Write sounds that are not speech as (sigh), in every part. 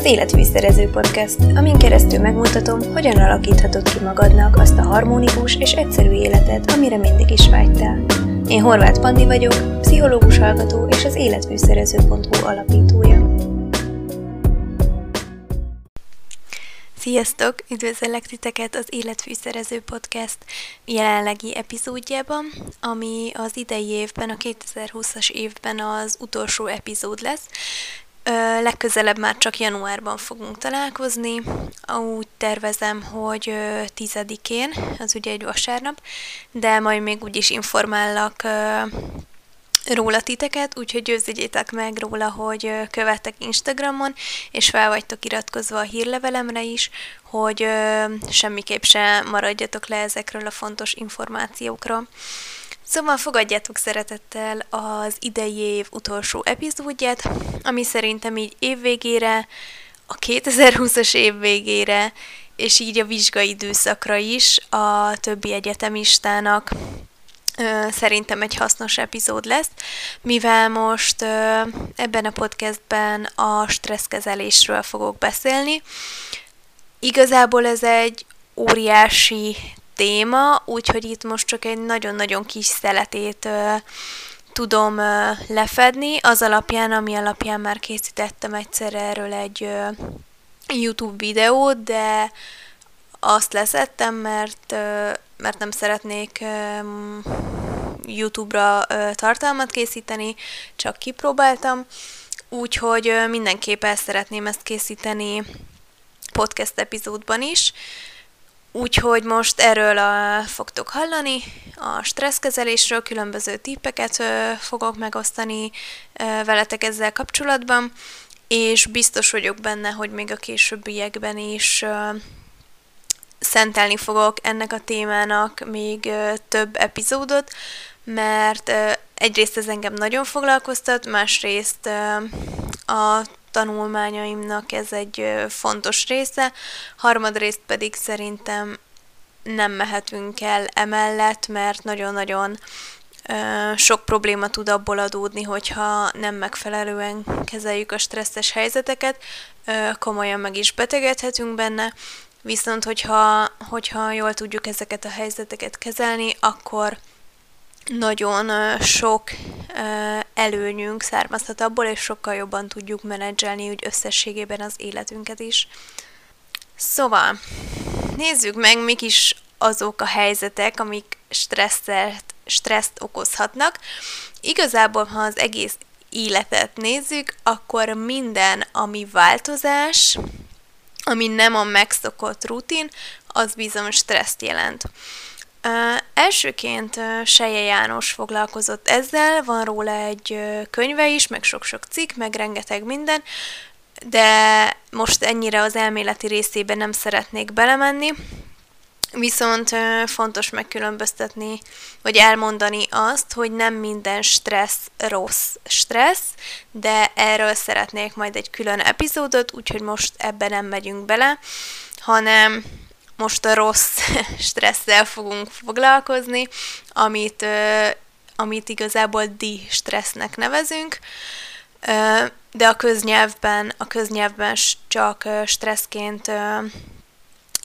az Életfűszerező Podcast, amin keresztül megmutatom, hogyan alakíthatod ki magadnak azt a harmonikus és egyszerű életet, amire mindig is vágytál. Én Horváth Pandi vagyok, pszichológus hallgató és az életfűszerező.hu alapítója. Sziasztok! Üdvözöllek titeket az Életfűszerező Podcast jelenlegi epizódjában, ami az idei évben, a 2020-as évben az utolsó epizód lesz. Ö, legközelebb már csak januárban fogunk találkozni. Úgy tervezem, hogy tizedikén, az ugye egy vasárnap, de majd még úgyis informállak ö, róla titeket, úgyhogy győződjétek meg róla, hogy követtek Instagramon, és fel vagytok iratkozva a hírlevelemre is, hogy ö, semmiképp se maradjatok le ezekről a fontos információkról. Szóval fogadjátok szeretettel az idei év utolsó epizódját, ami szerintem így évvégére, a 2020-as év végére, és így a vizsgai időszakra is a többi egyetemistának szerintem egy hasznos epizód lesz, mivel most ebben a podcastben a stresszkezelésről fogok beszélni. Igazából ez egy óriási téma, úgyhogy itt most csak egy nagyon-nagyon kis szeletét ö, tudom ö, lefedni, az alapján, ami alapján már készítettem egyszer erről egy ö, YouTube videót, de azt leszettem, mert, ö, mert nem szeretnék ö, YouTube-ra ö, tartalmat készíteni, csak kipróbáltam, úgyhogy ö, mindenképp el szeretném ezt készíteni podcast epizódban is, Úgyhogy most erről a, fogtok hallani, a stresszkezelésről különböző tippeket ö, fogok megosztani ö, veletek ezzel kapcsolatban, és biztos vagyok benne, hogy még a későbbiekben is ö, szentelni fogok ennek a témának még ö, több epizódot, mert ö, egyrészt ez engem nagyon foglalkoztat, másrészt ö, a tanulmányaimnak ez egy fontos része, harmadrészt pedig szerintem nem mehetünk el emellett, mert nagyon-nagyon sok probléma tud abból adódni, hogyha nem megfelelően kezeljük a stresszes helyzeteket, komolyan meg is betegedhetünk benne, viszont hogyha, hogyha jól tudjuk ezeket a helyzeteket kezelni, akkor nagyon sok előnyünk származhat abból, és sokkal jobban tudjuk menedzselni úgy összességében az életünket is. Szóval, nézzük meg, mik is azok a helyzetek, amik stresszet, stresszt okozhatnak. Igazából, ha az egész életet nézzük, akkor minden, ami változás, ami nem a megszokott rutin, az bizony stresszt jelent. Elsőként uh, Seje János foglalkozott ezzel, van róla egy könyve is, meg sok-sok cikk, meg rengeteg minden, de most ennyire az elméleti részébe nem szeretnék belemenni, viszont fontos megkülönböztetni, vagy elmondani azt, hogy nem minden stressz rossz stressz, de erről szeretnék majd egy külön epizódot, úgyhogy most ebben nem megyünk bele, hanem most a rossz (laughs) stresszel fogunk foglalkozni, amit, amit igazából di-stressznek nevezünk, de a köznyelvben, a köznyelvben csak stresszként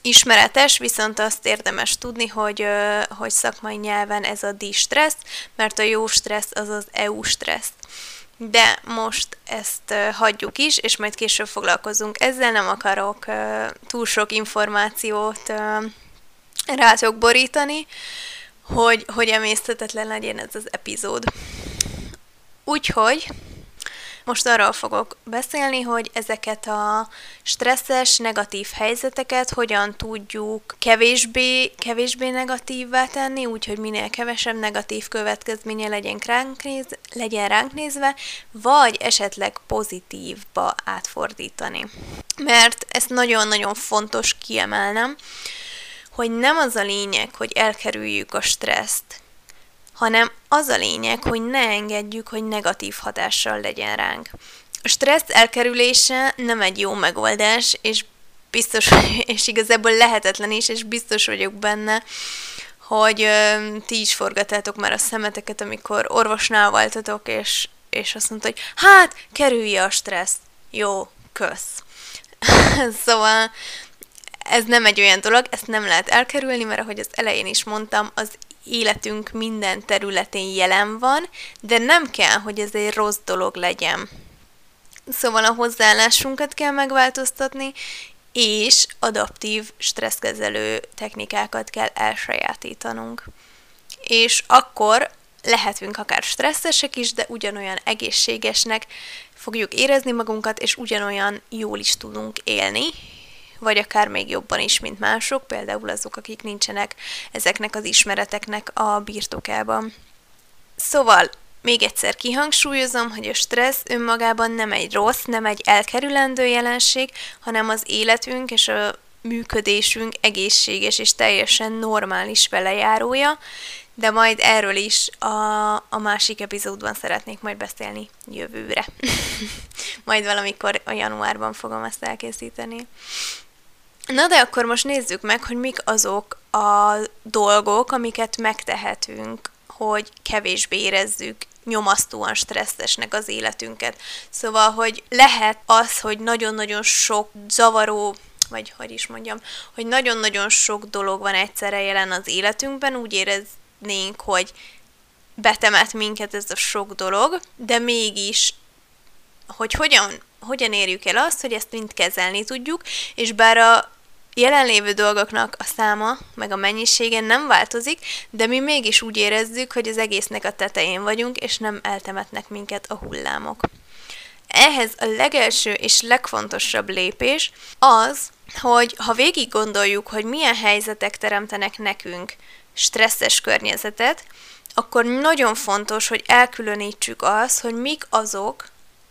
ismeretes, viszont azt érdemes tudni, hogy, hogy szakmai nyelven ez a di-stressz, mert a jó stressz az az EU stressz. De most ezt hagyjuk is, és majd később foglalkozunk ezzel, nem akarok túl sok információt rátok borítani, hogy, hogy emésztetetlen legyen ez az epizód. Úgyhogy most arról fogok beszélni, hogy ezeket a stresszes, negatív helyzeteket hogyan tudjuk kevésbé, kevésbé negatívvá tenni, úgyhogy minél kevesebb negatív következménye legyen ránk, néz, legyen ránk nézve, vagy esetleg pozitívba átfordítani. Mert ezt nagyon-nagyon fontos kiemelnem, hogy nem az a lényeg, hogy elkerüljük a stresszt, hanem az a lényeg, hogy ne engedjük, hogy negatív hatással legyen ránk. A stressz elkerülése nem egy jó megoldás, és biztos, (laughs) és igazából lehetetlen is, és biztos vagyok benne, hogy ö, ti is forgatátok már a szemeteket, amikor orvosnál voltatok, és, és azt mondta, hogy hát, kerülje a stressz. Jó, kösz. (laughs) szóval ez nem egy olyan dolog, ezt nem lehet elkerülni, mert ahogy az elején is mondtam, az életünk minden területén jelen van, de nem kell, hogy ez egy rossz dolog legyen. Szóval a hozzáállásunkat kell megváltoztatni, és adaptív stresszkezelő technikákat kell elsajátítanunk. És akkor lehetünk akár stresszesek is, de ugyanolyan egészségesnek fogjuk érezni magunkat, és ugyanolyan jól is tudunk élni, vagy akár még jobban is, mint mások, például azok, akik nincsenek ezeknek az ismereteknek a birtokában. Szóval még egyszer kihangsúlyozom, hogy a stressz önmagában nem egy rossz, nem egy elkerülendő jelenség, hanem az életünk és a működésünk egészséges és teljesen normális velejárója, de majd erről is a, a másik epizódban szeretnék majd beszélni jövőre. (laughs) majd valamikor a januárban fogom ezt elkészíteni. Na de akkor most nézzük meg, hogy mik azok a dolgok, amiket megtehetünk, hogy kevésbé érezzük nyomasztóan stresszesnek az életünket. Szóval, hogy lehet az, hogy nagyon-nagyon sok zavaró vagy hogy is mondjam, hogy nagyon-nagyon sok dolog van egyszerre jelen az életünkben, úgy éreznénk, hogy betemet minket ez a sok dolog, de mégis, hogy hogyan, hogyan érjük el azt, hogy ezt mind kezelni tudjuk, és bár a jelenlévő dolgoknak a száma, meg a mennyisége nem változik, de mi mégis úgy érezzük, hogy az egésznek a tetején vagyunk, és nem eltemetnek minket a hullámok. Ehhez a legelső és legfontosabb lépés az, hogy ha végig gondoljuk, hogy milyen helyzetek teremtenek nekünk stresszes környezetet, akkor nagyon fontos, hogy elkülönítsük azt, hogy mik azok,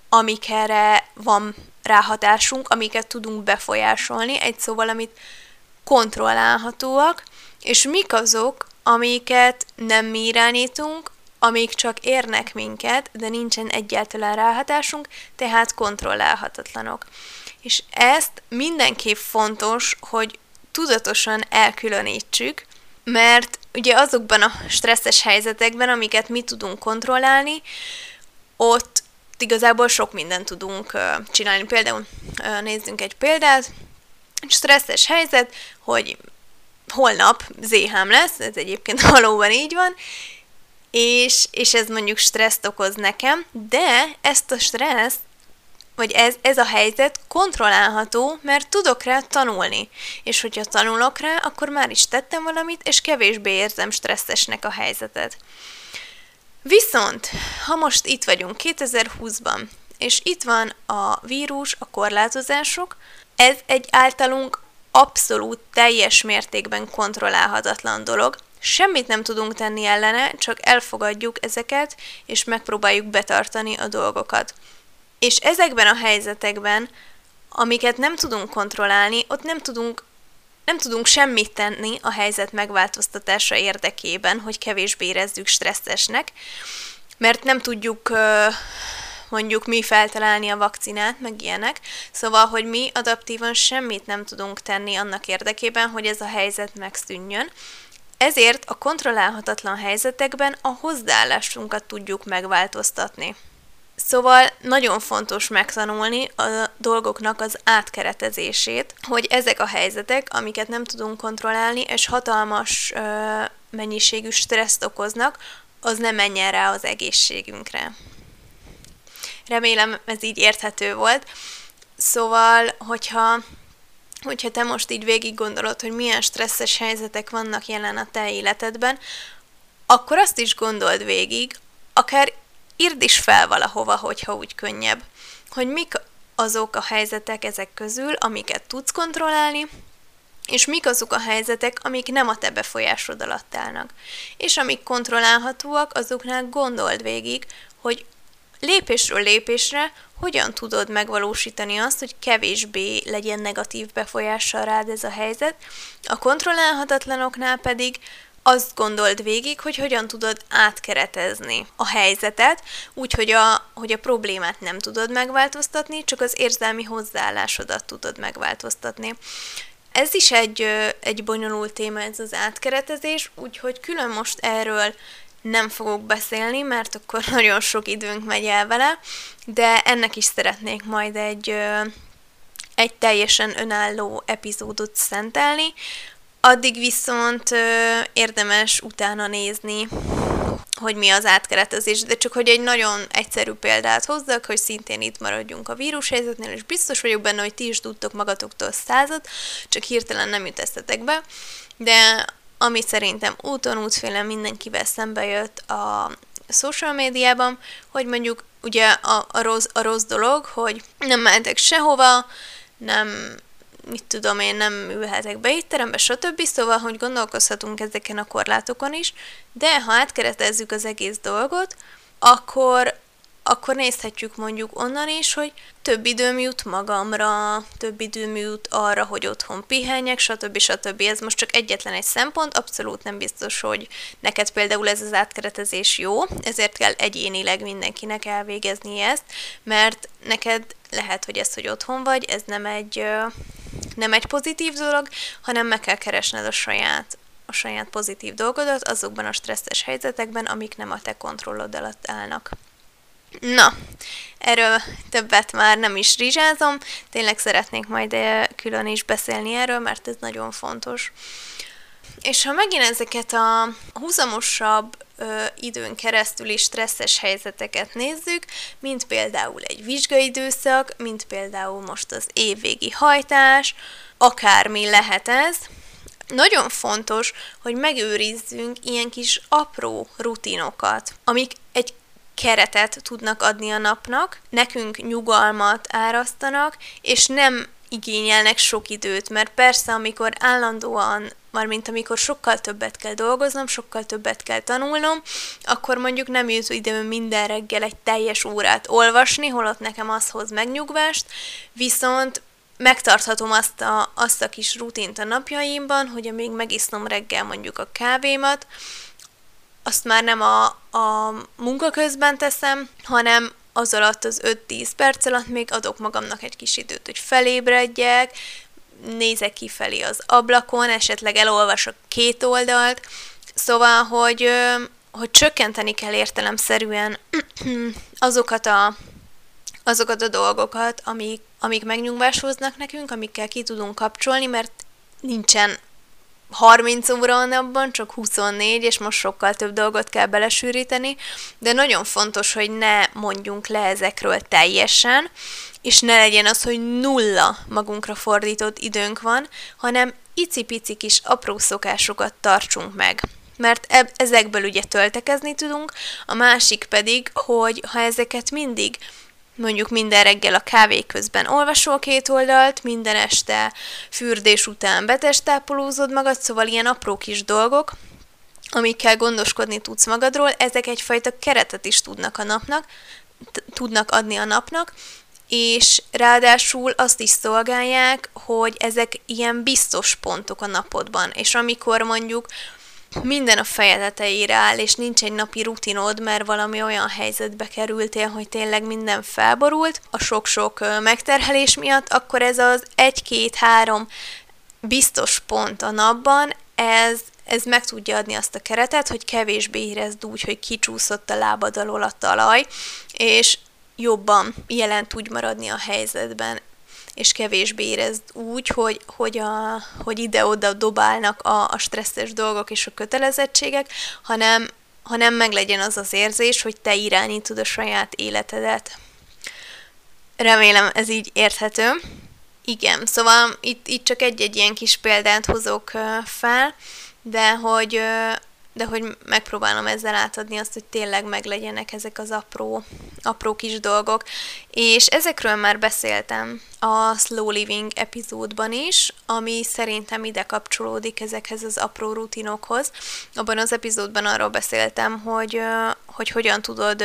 amik erre van ráhatásunk, amiket tudunk befolyásolni, egy szóval, amit kontrollálhatóak, és mik azok, amiket nem mi irányítunk, amik csak érnek minket, de nincsen egyáltalán ráhatásunk, tehát kontrollálhatatlanok. És ezt mindenképp fontos, hogy tudatosan elkülönítsük, mert ugye azokban a stresszes helyzetekben, amiket mi tudunk kontrollálni, ott igazából sok mindent tudunk csinálni. Például nézzünk egy példát, stresszes helyzet, hogy holnap zéhám lesz, ez egyébként (laughs) valóban így van, és, és ez mondjuk stresszt okoz nekem, de ezt a stresszt, vagy ez, ez a helyzet kontrollálható, mert tudok rá tanulni. És hogyha tanulok rá, akkor már is tettem valamit, és kevésbé érzem stresszesnek a helyzetet. Viszont, ha most itt vagyunk 2020-ban, és itt van a vírus, a korlátozások, ez egy általunk abszolút teljes mértékben kontrollálhatatlan dolog. Semmit nem tudunk tenni ellene, csak elfogadjuk ezeket, és megpróbáljuk betartani a dolgokat. És ezekben a helyzetekben, amiket nem tudunk kontrollálni, ott nem tudunk nem tudunk semmit tenni a helyzet megváltoztatása érdekében, hogy kevésbé érezzük stresszesnek, mert nem tudjuk mondjuk mi feltalálni a vakcinát, meg ilyenek. Szóval, hogy mi adaptívan semmit nem tudunk tenni annak érdekében, hogy ez a helyzet megszűnjön. Ezért a kontrollálhatatlan helyzetekben a hozzáállásunkat tudjuk megváltoztatni. Szóval nagyon fontos megtanulni a dolgoknak az átkeretezését, hogy ezek a helyzetek, amiket nem tudunk kontrollálni, és hatalmas ö, mennyiségű stresszt okoznak, az nem menjen rá az egészségünkre. Remélem ez így érthető volt. Szóval, hogyha, hogyha te most így végig gondolod, hogy milyen stresszes helyzetek vannak jelen a te életedben, akkor azt is gondold végig, akár írd is fel valahova, hogyha úgy könnyebb, hogy mik azok a helyzetek ezek közül, amiket tudsz kontrollálni, és mik azok a helyzetek, amik nem a te befolyásod alatt állnak. És amik kontrollálhatóak, azoknál gondold végig, hogy lépésről lépésre hogyan tudod megvalósítani azt, hogy kevésbé legyen negatív befolyással rád ez a helyzet, a kontrollálhatatlanoknál pedig azt gondold végig, hogy hogyan tudod átkeretezni a helyzetet, úgyhogy a, hogy a problémát nem tudod megváltoztatni, csak az érzelmi hozzáállásodat tudod megváltoztatni. Ez is egy, egy bonyolult téma, ez az átkeretezés, úgyhogy külön most erről nem fogok beszélni, mert akkor (laughs) nagyon sok időnk megy el vele, de ennek is szeretnék majd egy, egy teljesen önálló epizódot szentelni, addig viszont ö, érdemes utána nézni, hogy mi az átkeretezés, de csak hogy egy nagyon egyszerű példát hozzak, hogy szintén itt maradjunk a vírushelyzetnél, és biztos vagyok benne, hogy ti is tudtok magatoktól százat, csak hirtelen nem jut esztetek be, de ami szerintem úton útféle mindenkivel szembe jött a social médiában, hogy mondjuk ugye a, a, rossz, a rossz dolog, hogy nem mentek sehova, nem mit tudom én, nem ülhetek be étterembe, stb. Szóval, hogy gondolkozhatunk ezeken a korlátokon is, de ha átkeretezzük az egész dolgot, akkor akkor nézhetjük mondjuk onnan is, hogy több időm jut magamra, több időm jut arra, hogy otthon pihenjek, stb. stb. Ez most csak egyetlen egy szempont, abszolút nem biztos, hogy neked például ez az átkeretezés jó, ezért kell egyénileg mindenkinek elvégezni ezt, mert neked lehet, hogy ez, hogy otthon vagy, ez nem egy, nem egy pozitív dolog, hanem meg kell keresned a saját a saját pozitív dolgodat azokban a stresszes helyzetekben, amik nem a te kontrollod alatt állnak. Na, erről többet már nem is rizsázom, tényleg szeretnék majd eh, külön is beszélni erről, mert ez nagyon fontos. És ha megint ezeket a húzamosabb ö, időn is stresszes helyzeteket nézzük, mint például egy vizsgaidőszak, mint például most az évvégi hajtás, akármi lehet ez, nagyon fontos, hogy megőrizzünk ilyen kis apró rutinokat, amik egy keretet tudnak adni a napnak, nekünk nyugalmat árasztanak, és nem igényelnek sok időt, mert persze, amikor állandóan, már mint amikor sokkal többet kell dolgoznom, sokkal többet kell tanulnom, akkor mondjuk nem jut időm minden reggel egy teljes órát olvasni, holott nekem az hoz megnyugvást, viszont megtarthatom azt a, azt a kis rutint a napjaimban, hogy amíg megisznom reggel mondjuk a kávémat, azt már nem a, a munka közben teszem, hanem az alatt az 5-10 perc alatt még adok magamnak egy kis időt, hogy felébredjek, nézek kifelé az ablakon, esetleg elolvasok két oldalt, szóval, hogy, hogy csökkenteni kell értelemszerűen (clears throat) azokat a, azokat a dolgokat, amik, amik megnyugvás hoznak nekünk, amikkel ki tudunk kapcsolni, mert nincsen 30 óra van abban, csak 24, és most sokkal több dolgot kell belesűríteni, de nagyon fontos, hogy ne mondjunk le ezekről teljesen, és ne legyen az, hogy nulla magunkra fordított időnk van, hanem icipici kis apró szokásokat tartsunk meg. Mert eb- ezekből ugye töltekezni tudunk, a másik pedig, hogy ha ezeket mindig mondjuk minden reggel a kávé közben olvasol két oldalt, minden este fürdés után betestápolózod magad, szóval ilyen apró kis dolgok, amikkel gondoskodni tudsz magadról, ezek egyfajta keretet is tudnak a napnak, tudnak adni a napnak, és ráadásul azt is szolgálják, hogy ezek ilyen biztos pontok a napodban, és amikor mondjuk minden a feje tetejére áll, és nincs egy napi rutinod, mert valami olyan helyzetbe kerültél, hogy tényleg minden felborult. A sok-sok megterhelés miatt, akkor ez az egy-két-három biztos pont a napban, ez, ez meg tudja adni azt a keretet, hogy kevésbé érezd úgy, hogy kicsúszott a lábad alól a talaj, és jobban jelen tudj maradni a helyzetben és kevésbé érezd úgy, hogy, hogy, a, hogy ide-oda dobálnak a, a stresszes dolgok és a kötelezettségek, hanem, hanem meglegyen az az érzés, hogy te irányítod a saját életedet. Remélem ez így érthető. Igen, szóval itt, itt csak egy-egy ilyen kis példát hozok fel, de hogy de hogy megpróbálom ezzel átadni azt, hogy tényleg meglegyenek ezek az apró, apró kis dolgok. És ezekről már beszéltem a Slow Living epizódban is, ami szerintem ide kapcsolódik ezekhez az apró rutinokhoz. Abban az epizódban arról beszéltem, hogy, hogy hogyan tudod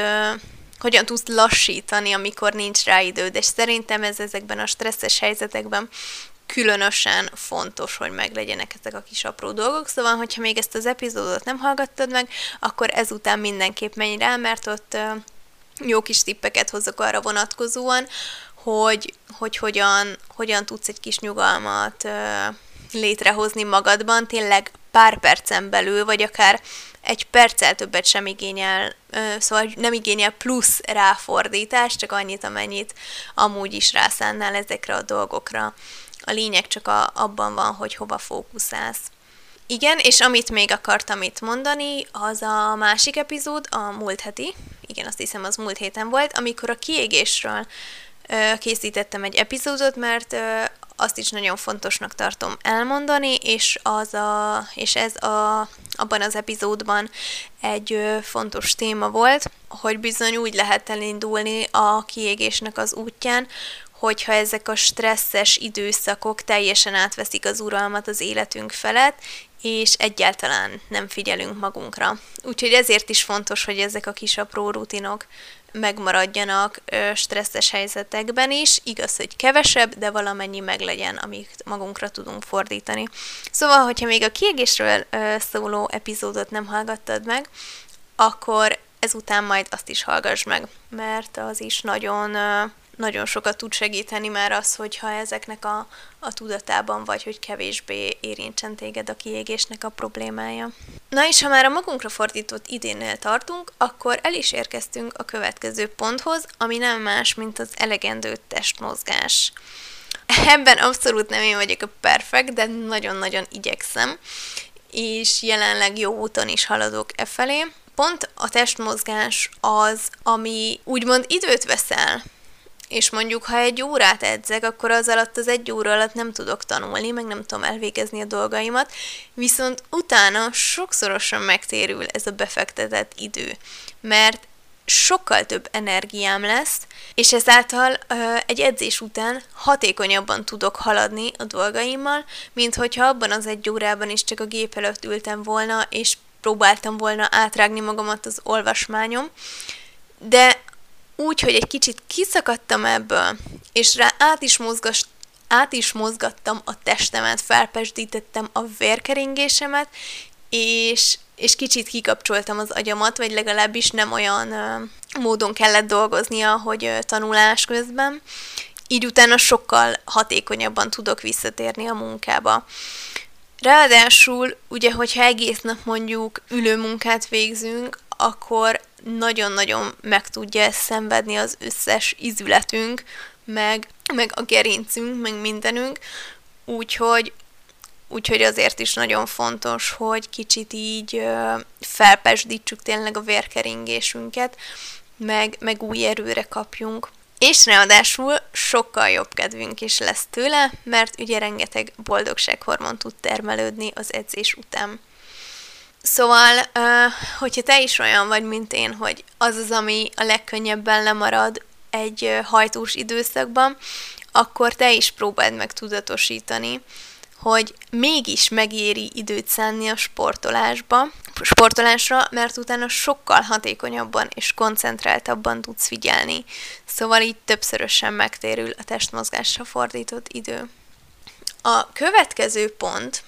hogyan tudsz lassítani, amikor nincs rá időd, és szerintem ez ezekben a stresszes helyzetekben különösen fontos, hogy meglegyenek ezek a kis apró dolgok, szóval, hogyha még ezt az epizódot nem hallgattad meg, akkor ezután mindenképp menj rá, mert ott jó kis tippeket hozok arra vonatkozóan, hogy, hogy hogyan, hogyan tudsz egy kis nyugalmat létrehozni magadban, tényleg pár percen belül, vagy akár egy perccel többet sem igényel, szóval nem igényel plusz ráfordítást, csak annyit, amennyit amúgy is rászánnál ezekre a dolgokra. A lényeg csak a, abban van, hogy hova fókuszálsz. Igen, és amit még akartam itt mondani, az a másik epizód, a múlt heti, igen, azt hiszem az múlt héten volt, amikor a kiégésről ö, készítettem egy epizódot, mert ö, azt is nagyon fontosnak tartom elmondani, és, az a, és ez a, abban az epizódban egy ö, fontos téma volt, hogy bizony úgy lehet elindulni a kiégésnek az útján, hogyha ezek a stresszes időszakok teljesen átveszik az uralmat az életünk felett, és egyáltalán nem figyelünk magunkra. Úgyhogy ezért is fontos, hogy ezek a kis apró rutinok megmaradjanak stresszes helyzetekben is. Igaz, hogy kevesebb, de valamennyi meglegyen, amit magunkra tudunk fordítani. Szóval, hogyha még a kiegésről ö, szóló epizódot nem hallgattad meg, akkor ezután majd azt is hallgass meg, mert az is nagyon nagyon sokat tud segíteni már az, hogyha ezeknek a, a tudatában vagy, hogy kevésbé érintsen téged a kiégésnek a problémája. Na és ha már a magunkra fordított idénnél tartunk, akkor el is érkeztünk a következő ponthoz, ami nem más, mint az elegendő testmozgás. Ebben abszolút nem én vagyok a perfekt, de nagyon-nagyon igyekszem, és jelenleg jó úton is haladok e felé. Pont a testmozgás az, ami úgymond időt veszel, és mondjuk, ha egy órát edzek, akkor az alatt az egy óra alatt nem tudok tanulni, meg nem tudom elvégezni a dolgaimat, viszont utána sokszorosan megtérül ez a befektetett idő, mert sokkal több energiám lesz, és ezáltal ö, egy edzés után hatékonyabban tudok haladni a dolgaimmal, mint hogyha abban az egy órában is csak a gép előtt ültem volna, és próbáltam volna átrágni magamat az olvasmányom. De úgy, hogy egy kicsit kiszakadtam ebből, és rá át is, mozgas, át is mozgattam a testemet, felpesdítettem a vérkeringésemet, és, és kicsit kikapcsoltam az agyamat, vagy legalábbis nem olyan ö, módon kellett dolgoznia, hogy ö, tanulás közben. Így utána sokkal hatékonyabban tudok visszatérni a munkába. Ráadásul, ugye, hogyha egész nap mondjuk ülő munkát végzünk, akkor nagyon-nagyon meg tudja szenvedni az összes izületünk, meg, meg a gerincünk, meg mindenünk, úgyhogy Úgyhogy azért is nagyon fontos, hogy kicsit így felpesdítsük tényleg a vérkeringésünket, meg, meg új erőre kapjunk. És ráadásul sokkal jobb kedvünk is lesz tőle, mert ugye rengeteg boldogsághormon tud termelődni az edzés után. Szóval, hogyha te is olyan vagy, mint én, hogy az az, ami a legkönnyebben lemarad egy hajtós időszakban, akkor te is próbáld meg tudatosítani, hogy mégis megéri időt szánni a sportolásba, sportolásra, mert utána sokkal hatékonyabban és koncentráltabban tudsz figyelni. Szóval így többszörösen megtérül a testmozgásra fordított idő. A következő pont,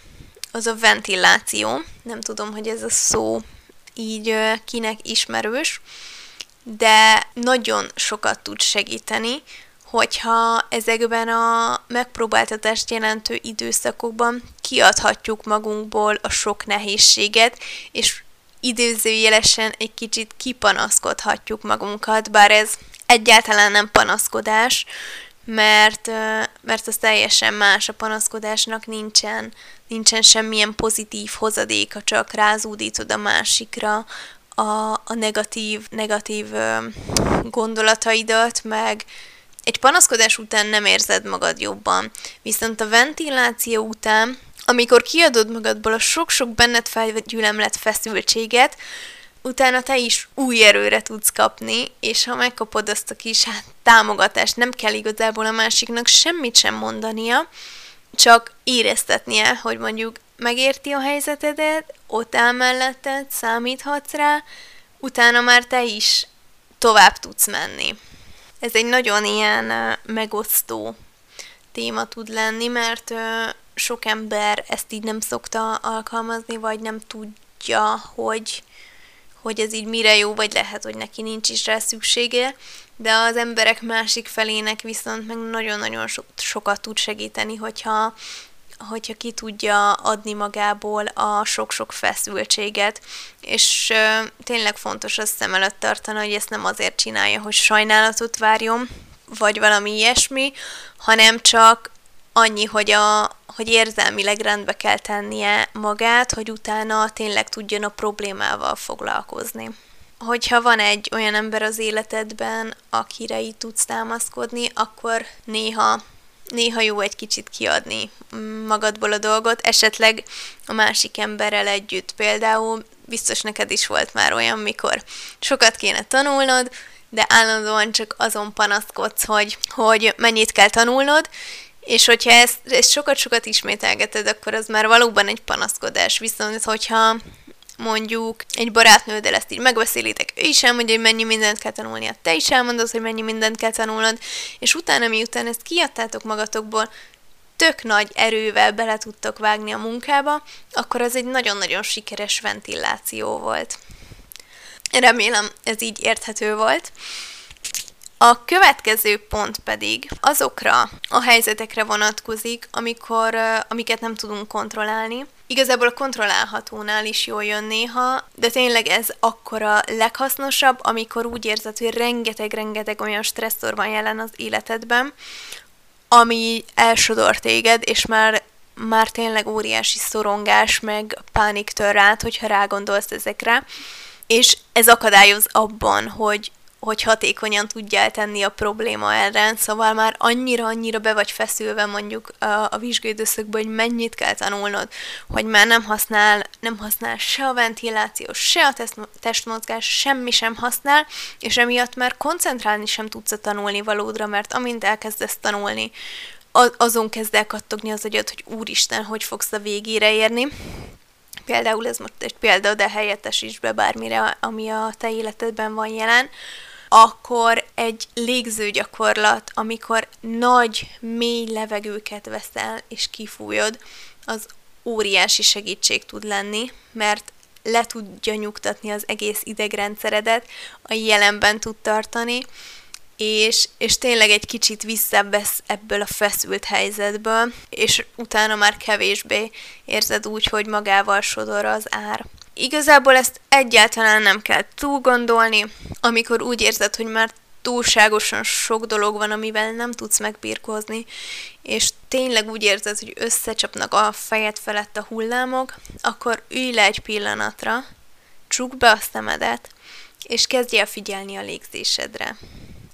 az a ventiláció. Nem tudom, hogy ez a szó így kinek ismerős, de nagyon sokat tud segíteni, hogyha ezekben a megpróbáltatást jelentő időszakokban kiadhatjuk magunkból a sok nehézséget, és időzőjelesen egy kicsit kipanaszkodhatjuk magunkat, bár ez egyáltalán nem panaszkodás, mert, mert az teljesen más, a panaszkodásnak nincsen, nincsen semmilyen pozitív hozadéka, csak rázúdítod a másikra a, a negatív, negatív gondolataidat, meg egy panaszkodás után nem érzed magad jobban. Viszont a ventiláció után, amikor kiadod magadból a sok-sok benned felgyülemlett feszültséget, utána te is új erőre tudsz kapni, és ha megkapod azt a kis hát, támogatást, nem kell igazából a másiknak semmit sem mondania, csak éreztetnie, hogy mondjuk megérti a helyzetedet, ott áll melletted, számíthatsz rá, utána már te is tovább tudsz menni. Ez egy nagyon ilyen megosztó téma tud lenni, mert sok ember ezt így nem szokta alkalmazni, vagy nem tudja, hogy hogy ez így mire jó, vagy lehet, hogy neki nincs is rá szüksége, de az emberek másik felének viszont meg nagyon-nagyon so- sokat tud segíteni, hogyha hogyha ki tudja adni magából a sok-sok feszültséget, és ö, tényleg fontos azt szem előtt tartani, hogy ezt nem azért csinálja, hogy sajnálatot várjon, vagy valami ilyesmi, hanem csak annyi, hogy, a, hogy érzelmileg rendbe kell tennie magát, hogy utána tényleg tudjon a problémával foglalkozni. Hogyha van egy olyan ember az életedben, akire így tudsz támaszkodni, akkor néha néha jó egy kicsit kiadni magadból a dolgot, esetleg a másik emberrel együtt. Például biztos neked is volt már olyan, mikor sokat kéne tanulnod, de állandóan csak azon panaszkodsz, hogy, hogy mennyit kell tanulnod, és hogyha ezt, ezt sokat-sokat ismételgeted, akkor az már valóban egy panaszkodás. Viszont, hogyha mondjuk egy barátnőddel ezt így megbeszélitek, ő is elmondja, hogy mennyi mindent kell tanulnia, te is elmondod, hogy mennyi mindent kell tanulnod, és utána, miután ezt kiadtátok magatokból, tök nagy erővel bele tudtok vágni a munkába, akkor az egy nagyon-nagyon sikeres ventiláció volt. Remélem ez így érthető volt. A következő pont pedig azokra a helyzetekre vonatkozik, amikor, amiket nem tudunk kontrollálni. Igazából a kontrollálhatónál is jól jön néha, de tényleg ez akkor a leghasznosabb, amikor úgy érzed, hogy rengeteg-rengeteg olyan stresszor van jelen az életedben, ami elsodor téged, és már már tényleg óriási szorongás, meg pánik tör rád, hogyha rágondolsz ezekre, és ez akadályoz abban, hogy hogy hatékonyan tudjál tenni a probléma ellen, szóval már annyira-annyira be vagy feszülve mondjuk a, a vizsgődőszökből, hogy mennyit kell tanulnod, hogy már nem használ, nem használ se a ventiláció, se a testmozgás, semmi sem használ, és emiatt már koncentrálni sem tudsz a tanulni valódra, mert amint elkezdesz tanulni, azon kezd el kattogni az agyad, hogy úristen, hogy fogsz a végére érni. Például ez most egy példa, de helyettesíts be bármire, ami a te életedben van jelen akkor egy légzőgyakorlat, amikor nagy, mély levegőket veszel és kifújod, az óriási segítség tud lenni, mert le tudja nyugtatni az egész idegrendszeredet, a jelenben tud tartani, és, és tényleg egy kicsit visszavesz ebből a feszült helyzetből, és utána már kevésbé érzed úgy, hogy magával sodor az ár. Igazából ezt egyáltalán nem kell túl gondolni, amikor úgy érzed, hogy már túlságosan sok dolog van, amivel nem tudsz megbírkozni, és tényleg úgy érzed, hogy összecsapnak a fejed felett a hullámok, akkor ülj le egy pillanatra, csukd be a szemedet, és kezdj el figyelni a légzésedre.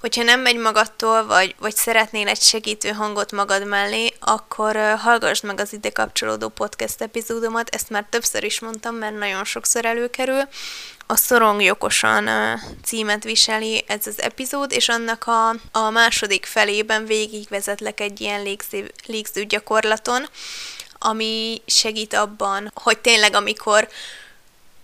Hogyha nem megy magadtól, vagy, vagy szeretnél egy segítő hangot magad mellé, akkor hallgassd meg az ide kapcsolódó podcast epizódomat, ezt már többször is mondtam, mert nagyon sokszor előkerül. A Szorong Okosan uh, címet viseli ez az epizód, és annak a, a második felében végigvezetlek egy ilyen légző, légző gyakorlaton, ami segít abban, hogy tényleg amikor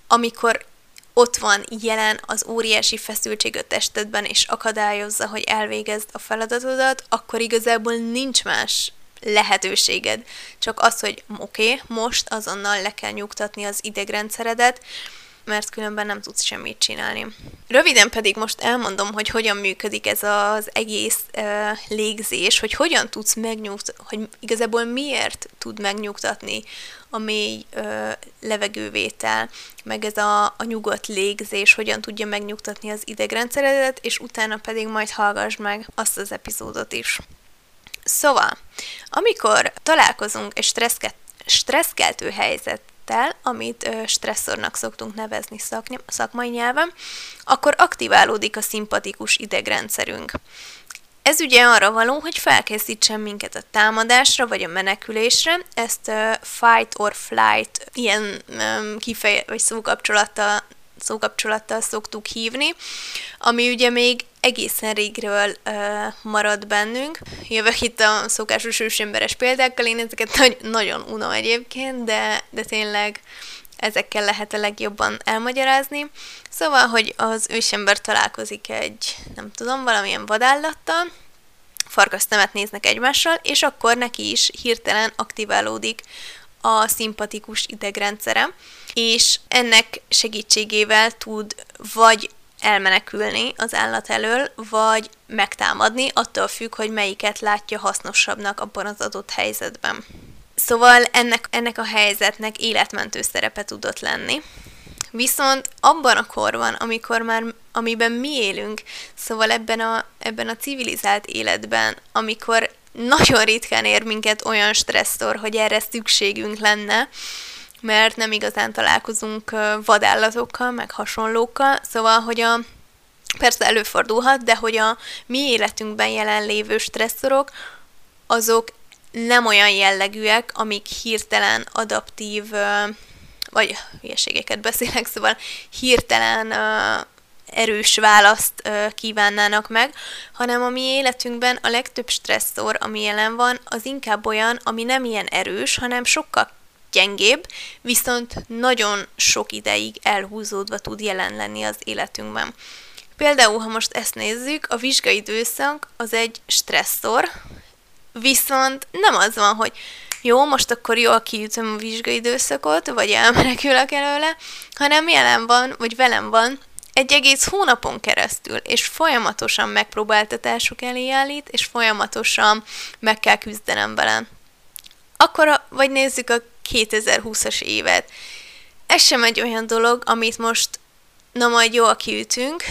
amikor ott van jelen az óriási feszültség a testedben, és akadályozza, hogy elvégezd a feladatodat, akkor igazából nincs más lehetőséged. Csak az, hogy oké, okay, most azonnal le kell nyugtatni az idegrendszeredet, mert különben nem tudsz semmit csinálni. Röviden pedig most elmondom, hogy hogyan működik ez az egész uh, légzés, hogy hogyan tudsz megnyugtatni, hogy igazából miért tud megnyugtatni a mély uh, levegővétel, meg ez a, a nyugodt légzés, hogyan tudja megnyugtatni az idegrendszeredet, és utána pedig majd hallgass meg azt az epizódot is. Szóval, amikor találkozunk egy stresszkeltő helyzet helyzettel, amit stresszornak szoktunk nevezni szakmai nyelven, akkor aktiválódik a szimpatikus idegrendszerünk. Ez ugye arra való, hogy felkészítsen minket a támadásra vagy a menekülésre, ezt uh, fight or flight ilyen um, kifeje, vagy szókapcsolattal, szókapcsolattal szoktuk hívni, ami ugye még egészen régről uh, marad bennünk. Jövök itt a szokásos ősemberes példákkal, én ezeket nagy, nagyon unom egyébként, de, de tényleg ezekkel lehet a legjobban elmagyarázni. Szóval, hogy az ősember találkozik egy, nem tudom, valamilyen vadállattal, farkasztemet néznek egymással, és akkor neki is hirtelen aktiválódik a szimpatikus idegrendszere, és ennek segítségével tud vagy elmenekülni az állat elől, vagy megtámadni, attól függ, hogy melyiket látja hasznosabbnak abban az adott helyzetben. Szóval ennek, ennek a helyzetnek életmentő szerepe tudott lenni. Viszont abban a korban, amikor már, amiben mi élünk, szóval ebben a, ebben a civilizált életben, amikor nagyon ritkán ér minket olyan stresszor, hogy erre szükségünk lenne, mert nem igazán találkozunk vadállatokkal, meg hasonlókkal, szóval, hogy a persze előfordulhat, de hogy a mi életünkben jelenlévő stresszorok, azok nem olyan jellegűek, amik hirtelen adaptív, vagy hülyeségeket beszélek, szóval hirtelen erős választ kívánnának meg, hanem a mi életünkben a legtöbb stresszor, ami jelen van, az inkább olyan, ami nem ilyen erős, hanem sokkal gyengébb, viszont nagyon sok ideig elhúzódva tud jelen lenni az életünkben. Például, ha most ezt nézzük, a vizsgai időszak az egy stresszor, viszont nem az van, hogy jó, most akkor jól kiütöm a vizsgai időszakot, vagy elmenekülök előle, hanem jelen van, vagy velem van egy egész hónapon keresztül, és folyamatosan megpróbáltatások elé állít, és folyamatosan meg kell küzdenem vele. Akkor, vagy nézzük a 2020-as évet. Ez sem egy olyan dolog, amit most, na majd jól kiütünk,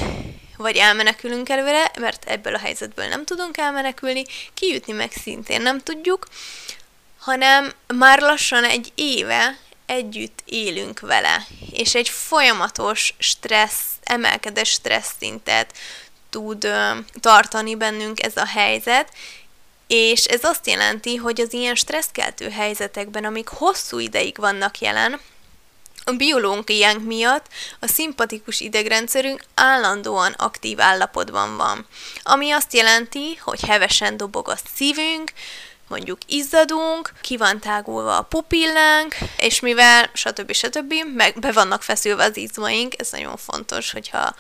vagy elmenekülünk előre, mert ebből a helyzetből nem tudunk elmenekülni, kiütni meg szintén nem tudjuk, hanem már lassan egy éve együtt élünk vele, és egy folyamatos stressz, emelkedés stressz szintet tud tartani bennünk ez a helyzet, és ez azt jelenti, hogy az ilyen stresszkeltő helyzetekben, amik hosszú ideig vannak jelen, a biológiánk miatt a szimpatikus idegrendszerünk állandóan aktív állapotban van, ami azt jelenti, hogy hevesen dobog a szívünk, mondjuk izzadunk, ki van tágulva a pupillánk, és mivel stb. stb. meg be vannak feszülve az izmaink, ez nagyon fontos, hogyha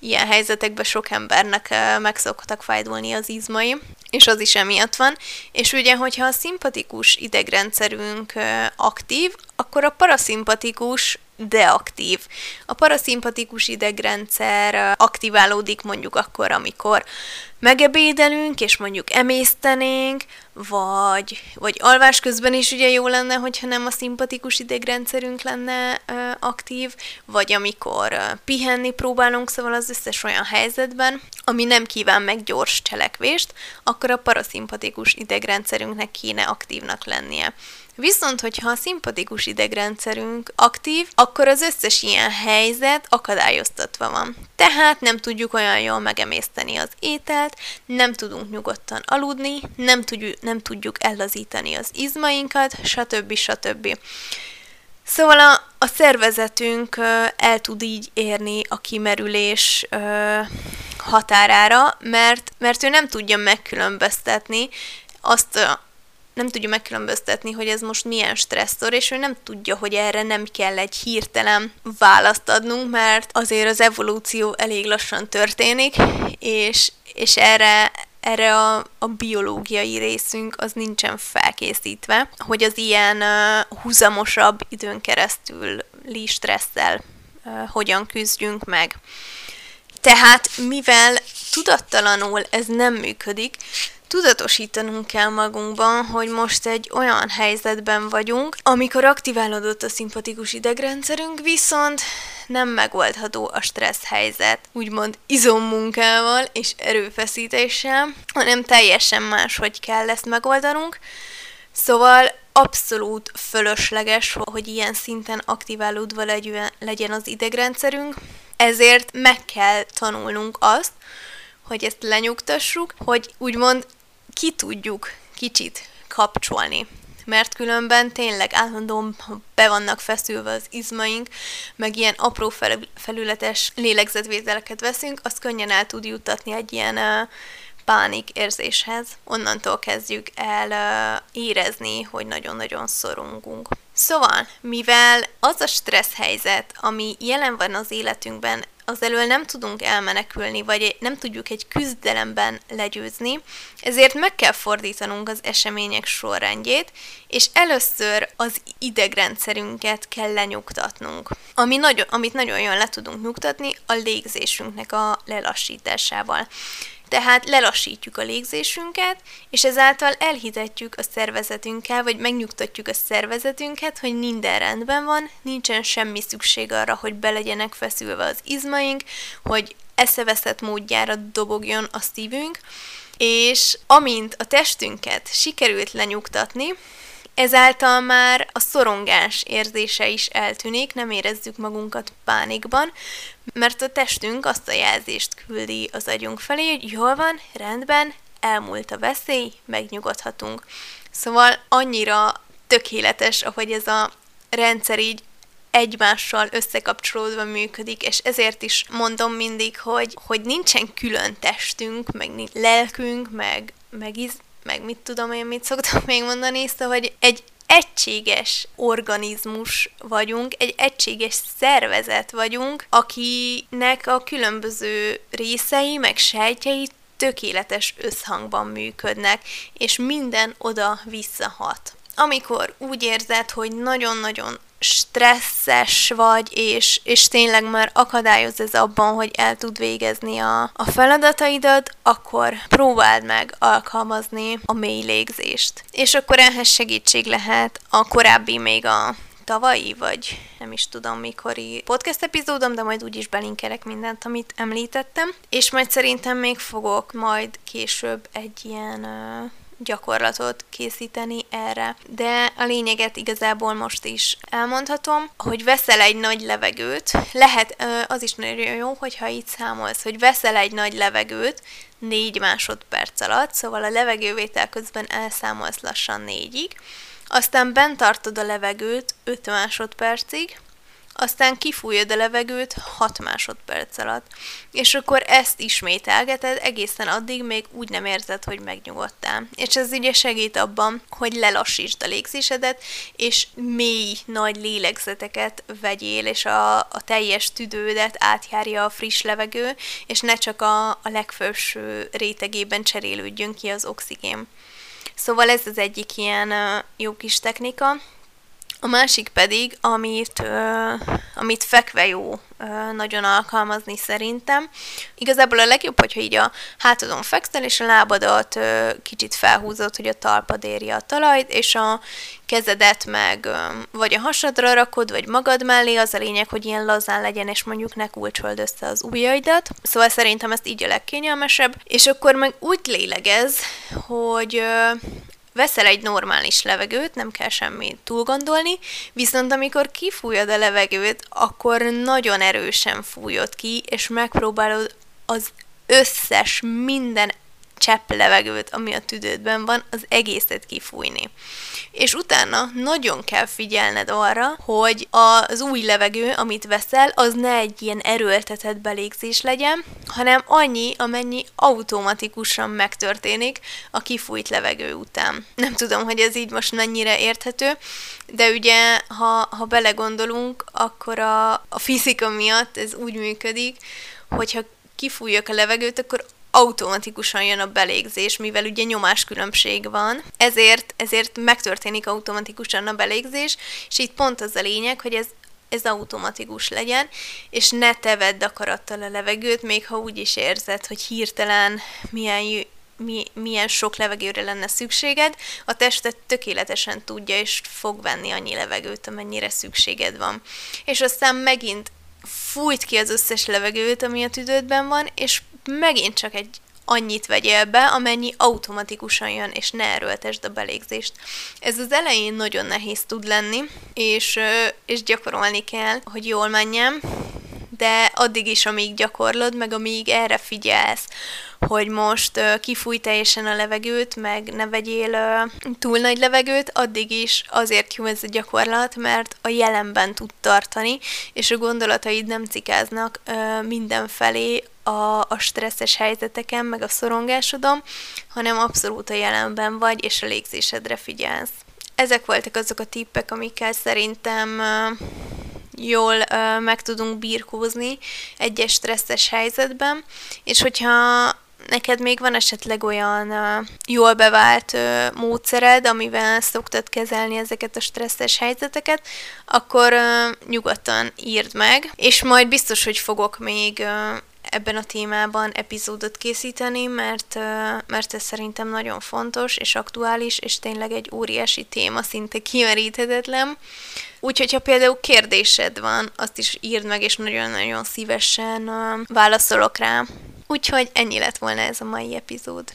ilyen helyzetekben sok embernek meg szoktak fájdulni az izmai, és az is emiatt van. És ugye, hogyha a szimpatikus idegrendszerünk aktív, akkor a paraszimpatikus deaktív. A paraszimpatikus idegrendszer aktiválódik mondjuk akkor, amikor megebédelünk, és mondjuk emésztenénk, vagy, vagy alvás közben is ugye jó lenne, hogyha nem a szimpatikus idegrendszerünk lenne ö, aktív, vagy amikor ö, pihenni próbálunk, szóval az összes olyan helyzetben, ami nem kíván meg gyors cselekvést, akkor a paraszimpatikus idegrendszerünknek kéne aktívnak lennie. Viszont, hogyha a szimpatikus idegrendszerünk aktív, akkor az összes ilyen helyzet akadályoztatva van. Tehát nem tudjuk olyan jól megemészteni az ételt, nem tudunk nyugodtan aludni, nem tudjuk, nem tudjuk ellazítani az izmainkat, stb. stb. Szóval a, a szervezetünk el tud így érni a kimerülés határára, mert, mert ő nem tudja megkülönböztetni azt nem tudja megkülönböztetni, hogy ez most milyen stresszor, és ő nem tudja, hogy erre nem kell egy hirtelen választ adnunk, mert azért az evolúció elég lassan történik, és, és erre, erre a, a biológiai részünk az nincsen felkészítve, hogy az ilyen uh, húzamosabb időn keresztül stresszel uh, hogyan küzdjünk meg. Tehát mivel tudattalanul ez nem működik, tudatosítanunk kell magunkban, hogy most egy olyan helyzetben vagyunk, amikor aktiválódott a szimpatikus idegrendszerünk, viszont nem megoldható a stressz helyzet, úgymond izommunkával és erőfeszítéssel, hanem teljesen más, hogy kell ezt megoldanunk. Szóval abszolút fölösleges, hogy ilyen szinten aktiválódva legyen az idegrendszerünk, ezért meg kell tanulnunk azt, hogy ezt lenyugtassuk, hogy úgymond ki tudjuk kicsit kapcsolni. Mert különben tényleg állandóan be vannak feszülve az izmaink, meg ilyen apró felületes lélegzetvételeket veszünk, az könnyen el tud juttatni egy ilyen uh, pánik érzéshez. Onnantól kezdjük el érezni, hogy nagyon-nagyon szorongunk. Szóval, mivel az a stressz helyzet, ami jelen van az életünkben, az elől nem tudunk elmenekülni, vagy nem tudjuk egy küzdelemben legyőzni, ezért meg kell fordítanunk az események sorrendjét, és először az idegrendszerünket kell lenyugtatnunk. Ami nagyon, amit nagyon jól le tudunk nyugtatni, a légzésünknek a lelassításával. Tehát lelassítjuk a légzésünket, és ezáltal elhitetjük a szervezetünkkel, vagy megnyugtatjuk a szervezetünket, hogy minden rendben van, nincsen semmi szükség arra, hogy be legyenek feszülve az izmaink, hogy eszeveszett módjára dobogjon a szívünk, és amint a testünket sikerült lenyugtatni, Ezáltal már a szorongás érzése is eltűnik, nem érezzük magunkat pánikban, mert a testünk azt a jelzést küldi az agyunk felé, hogy jól van, rendben, elmúlt a veszély, megnyugodhatunk. Szóval annyira tökéletes, ahogy ez a rendszer így egymással összekapcsolódva működik, és ezért is mondom mindig, hogy, hogy nincsen külön testünk, meg lelkünk, meg, meg, iz, meg mit tudom én, mit szoktam még mondani, szóval, hogy egy egységes organizmus vagyunk, egy egységes szervezet vagyunk, akinek a különböző részei, meg sejtjei tökéletes összhangban működnek, és minden oda visszahat. Amikor úgy érzed, hogy nagyon-nagyon stresszes vagy, és, és tényleg már akadályoz ez abban, hogy el tud végezni a, a feladataidat, akkor próbáld meg alkalmazni a mély légzést. És akkor ehhez segítség lehet a korábbi még a tavalyi, vagy nem is tudom mikori podcast epizódom, de majd úgyis belinkelek mindent, amit említettem. És majd szerintem még fogok majd később egy ilyen uh, gyakorlatot készíteni erre. De a lényeget igazából most is elmondhatom, hogy veszel egy nagy levegőt, lehet, az is nagyon jó, hogyha itt számolsz, hogy veszel egy nagy levegőt, négy másodperc alatt, szóval a levegővétel közben elszámolsz lassan négyig, aztán bent tartod a levegőt 5 másodpercig, aztán kifújod a levegőt 6 másodperc alatt. És akkor ezt ismételgeted egészen addig, még úgy nem érzed, hogy megnyugodtál. És ez ugye segít abban, hogy lelassítsd a légzésedet, és mély, nagy lélegzeteket vegyél, és a, a teljes tüdődet átjárja a friss levegő, és ne csak a, a legfelső rétegében cserélődjön ki az oxigén. Szóval ez az egyik ilyen jó kis technika, a másik pedig, amit, ö, amit fekve jó ö, nagyon alkalmazni szerintem. Igazából a legjobb, hogyha így a hátadon fekszel, és a lábadat ö, kicsit felhúzod, hogy a talpad érje a talajt, és a kezedet meg ö, vagy a hasadra rakod, vagy magad mellé, az a lényeg, hogy ilyen lazán legyen, és mondjuk ne kulcsold össze az ujjaidat. Szóval szerintem ezt így a legkényelmesebb. És akkor meg úgy lélegez, hogy ö, veszel egy normális levegőt, nem kell semmi túl gondolni, viszont amikor kifújod a levegőt, akkor nagyon erősen fújod ki, és megpróbálod az összes, minden csepp levegőt, ami a tüdődben van, az egészet kifújni. És utána nagyon kell figyelned arra, hogy az új levegő, amit veszel, az ne egy ilyen erőltetett belégzés legyen, hanem annyi, amennyi automatikusan megtörténik a kifújt levegő után. Nem tudom, hogy ez így most mennyire érthető, de ugye, ha, ha belegondolunk, akkor a, a fizika miatt ez úgy működik, hogyha kifújjuk a levegőt, akkor automatikusan jön a belégzés, mivel ugye nyomáskülönbség van, ezért, ezért megtörténik automatikusan a belégzés, és itt pont az a lényeg, hogy ez ez automatikus legyen, és ne te vedd akarattal a levegőt, még ha úgy is érzed, hogy hirtelen milyen mi, milyen sok levegőre lenne szükséged, a tested tökéletesen tudja és fog venni annyi levegőt, amennyire szükséged van. És aztán megint fújt ki az összes levegőt, ami a tüdődben van, és megint csak egy annyit vegyél be, amennyi automatikusan jön, és ne erőltesd a belégzést. Ez az elején nagyon nehéz tud lenni, és, és gyakorolni kell, hogy jól menjen, de addig is, amíg gyakorlod, meg amíg erre figyelsz, hogy most uh, kifúj teljesen a levegőt, meg ne vegyél túl nagy levegőt, addig is azért jó ez a gyakorlat, mert a jelenben tud tartani, és a gondolataid nem cikáznak uh, mindenfelé a, a stresszes helyzeteken, meg a szorongásodon, hanem abszolút a jelenben vagy, és a légzésedre figyelsz. Ezek voltak azok a tippek, amikkel szerintem jól meg tudunk birkózni egyes stresszes helyzetben, és hogyha neked még van esetleg olyan uh, jól bevált módszered, amivel szoktad kezelni ezeket a stresszes helyzeteket, akkor nyugodtan írd meg, és majd biztos, hogy fogok még ebben a témában epizódot készíteni, mert, mert ez szerintem nagyon fontos és aktuális, és tényleg egy óriási téma, szinte kimeríthetetlen. Úgyhogy, ha például kérdésed van, azt is írd meg, és nagyon-nagyon szívesen válaszolok rá. Úgyhogy ennyi lett volna ez a mai epizód.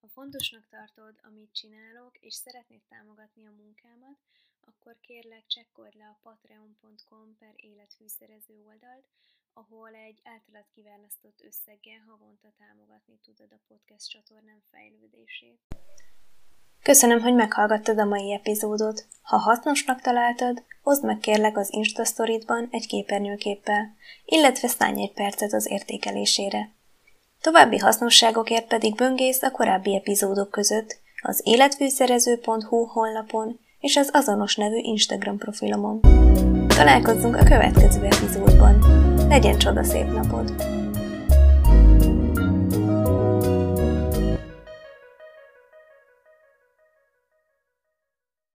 Ha fontosnak tartod, amit csinálok, és szeretnéd támogatni a munkámat, akkor kérlek csekkold le a patreon.com per életfűszerező oldalt, ahol egy általad kiválasztott összeggel havonta támogatni tudod a podcast csatornám fejlődését. Köszönöm, hogy meghallgattad a mai epizódot. Ha hasznosnak találtad, oszd meg kérlek az Insta egy képernyőképpel, illetve szállj egy percet az értékelésére. További hasznosságokért pedig böngész a korábbi epizódok között az életfűszerező.hu honlapon és az azonos nevű Instagram profilomon. Találkozzunk a következő epizódban. Legyen csoda szép napod!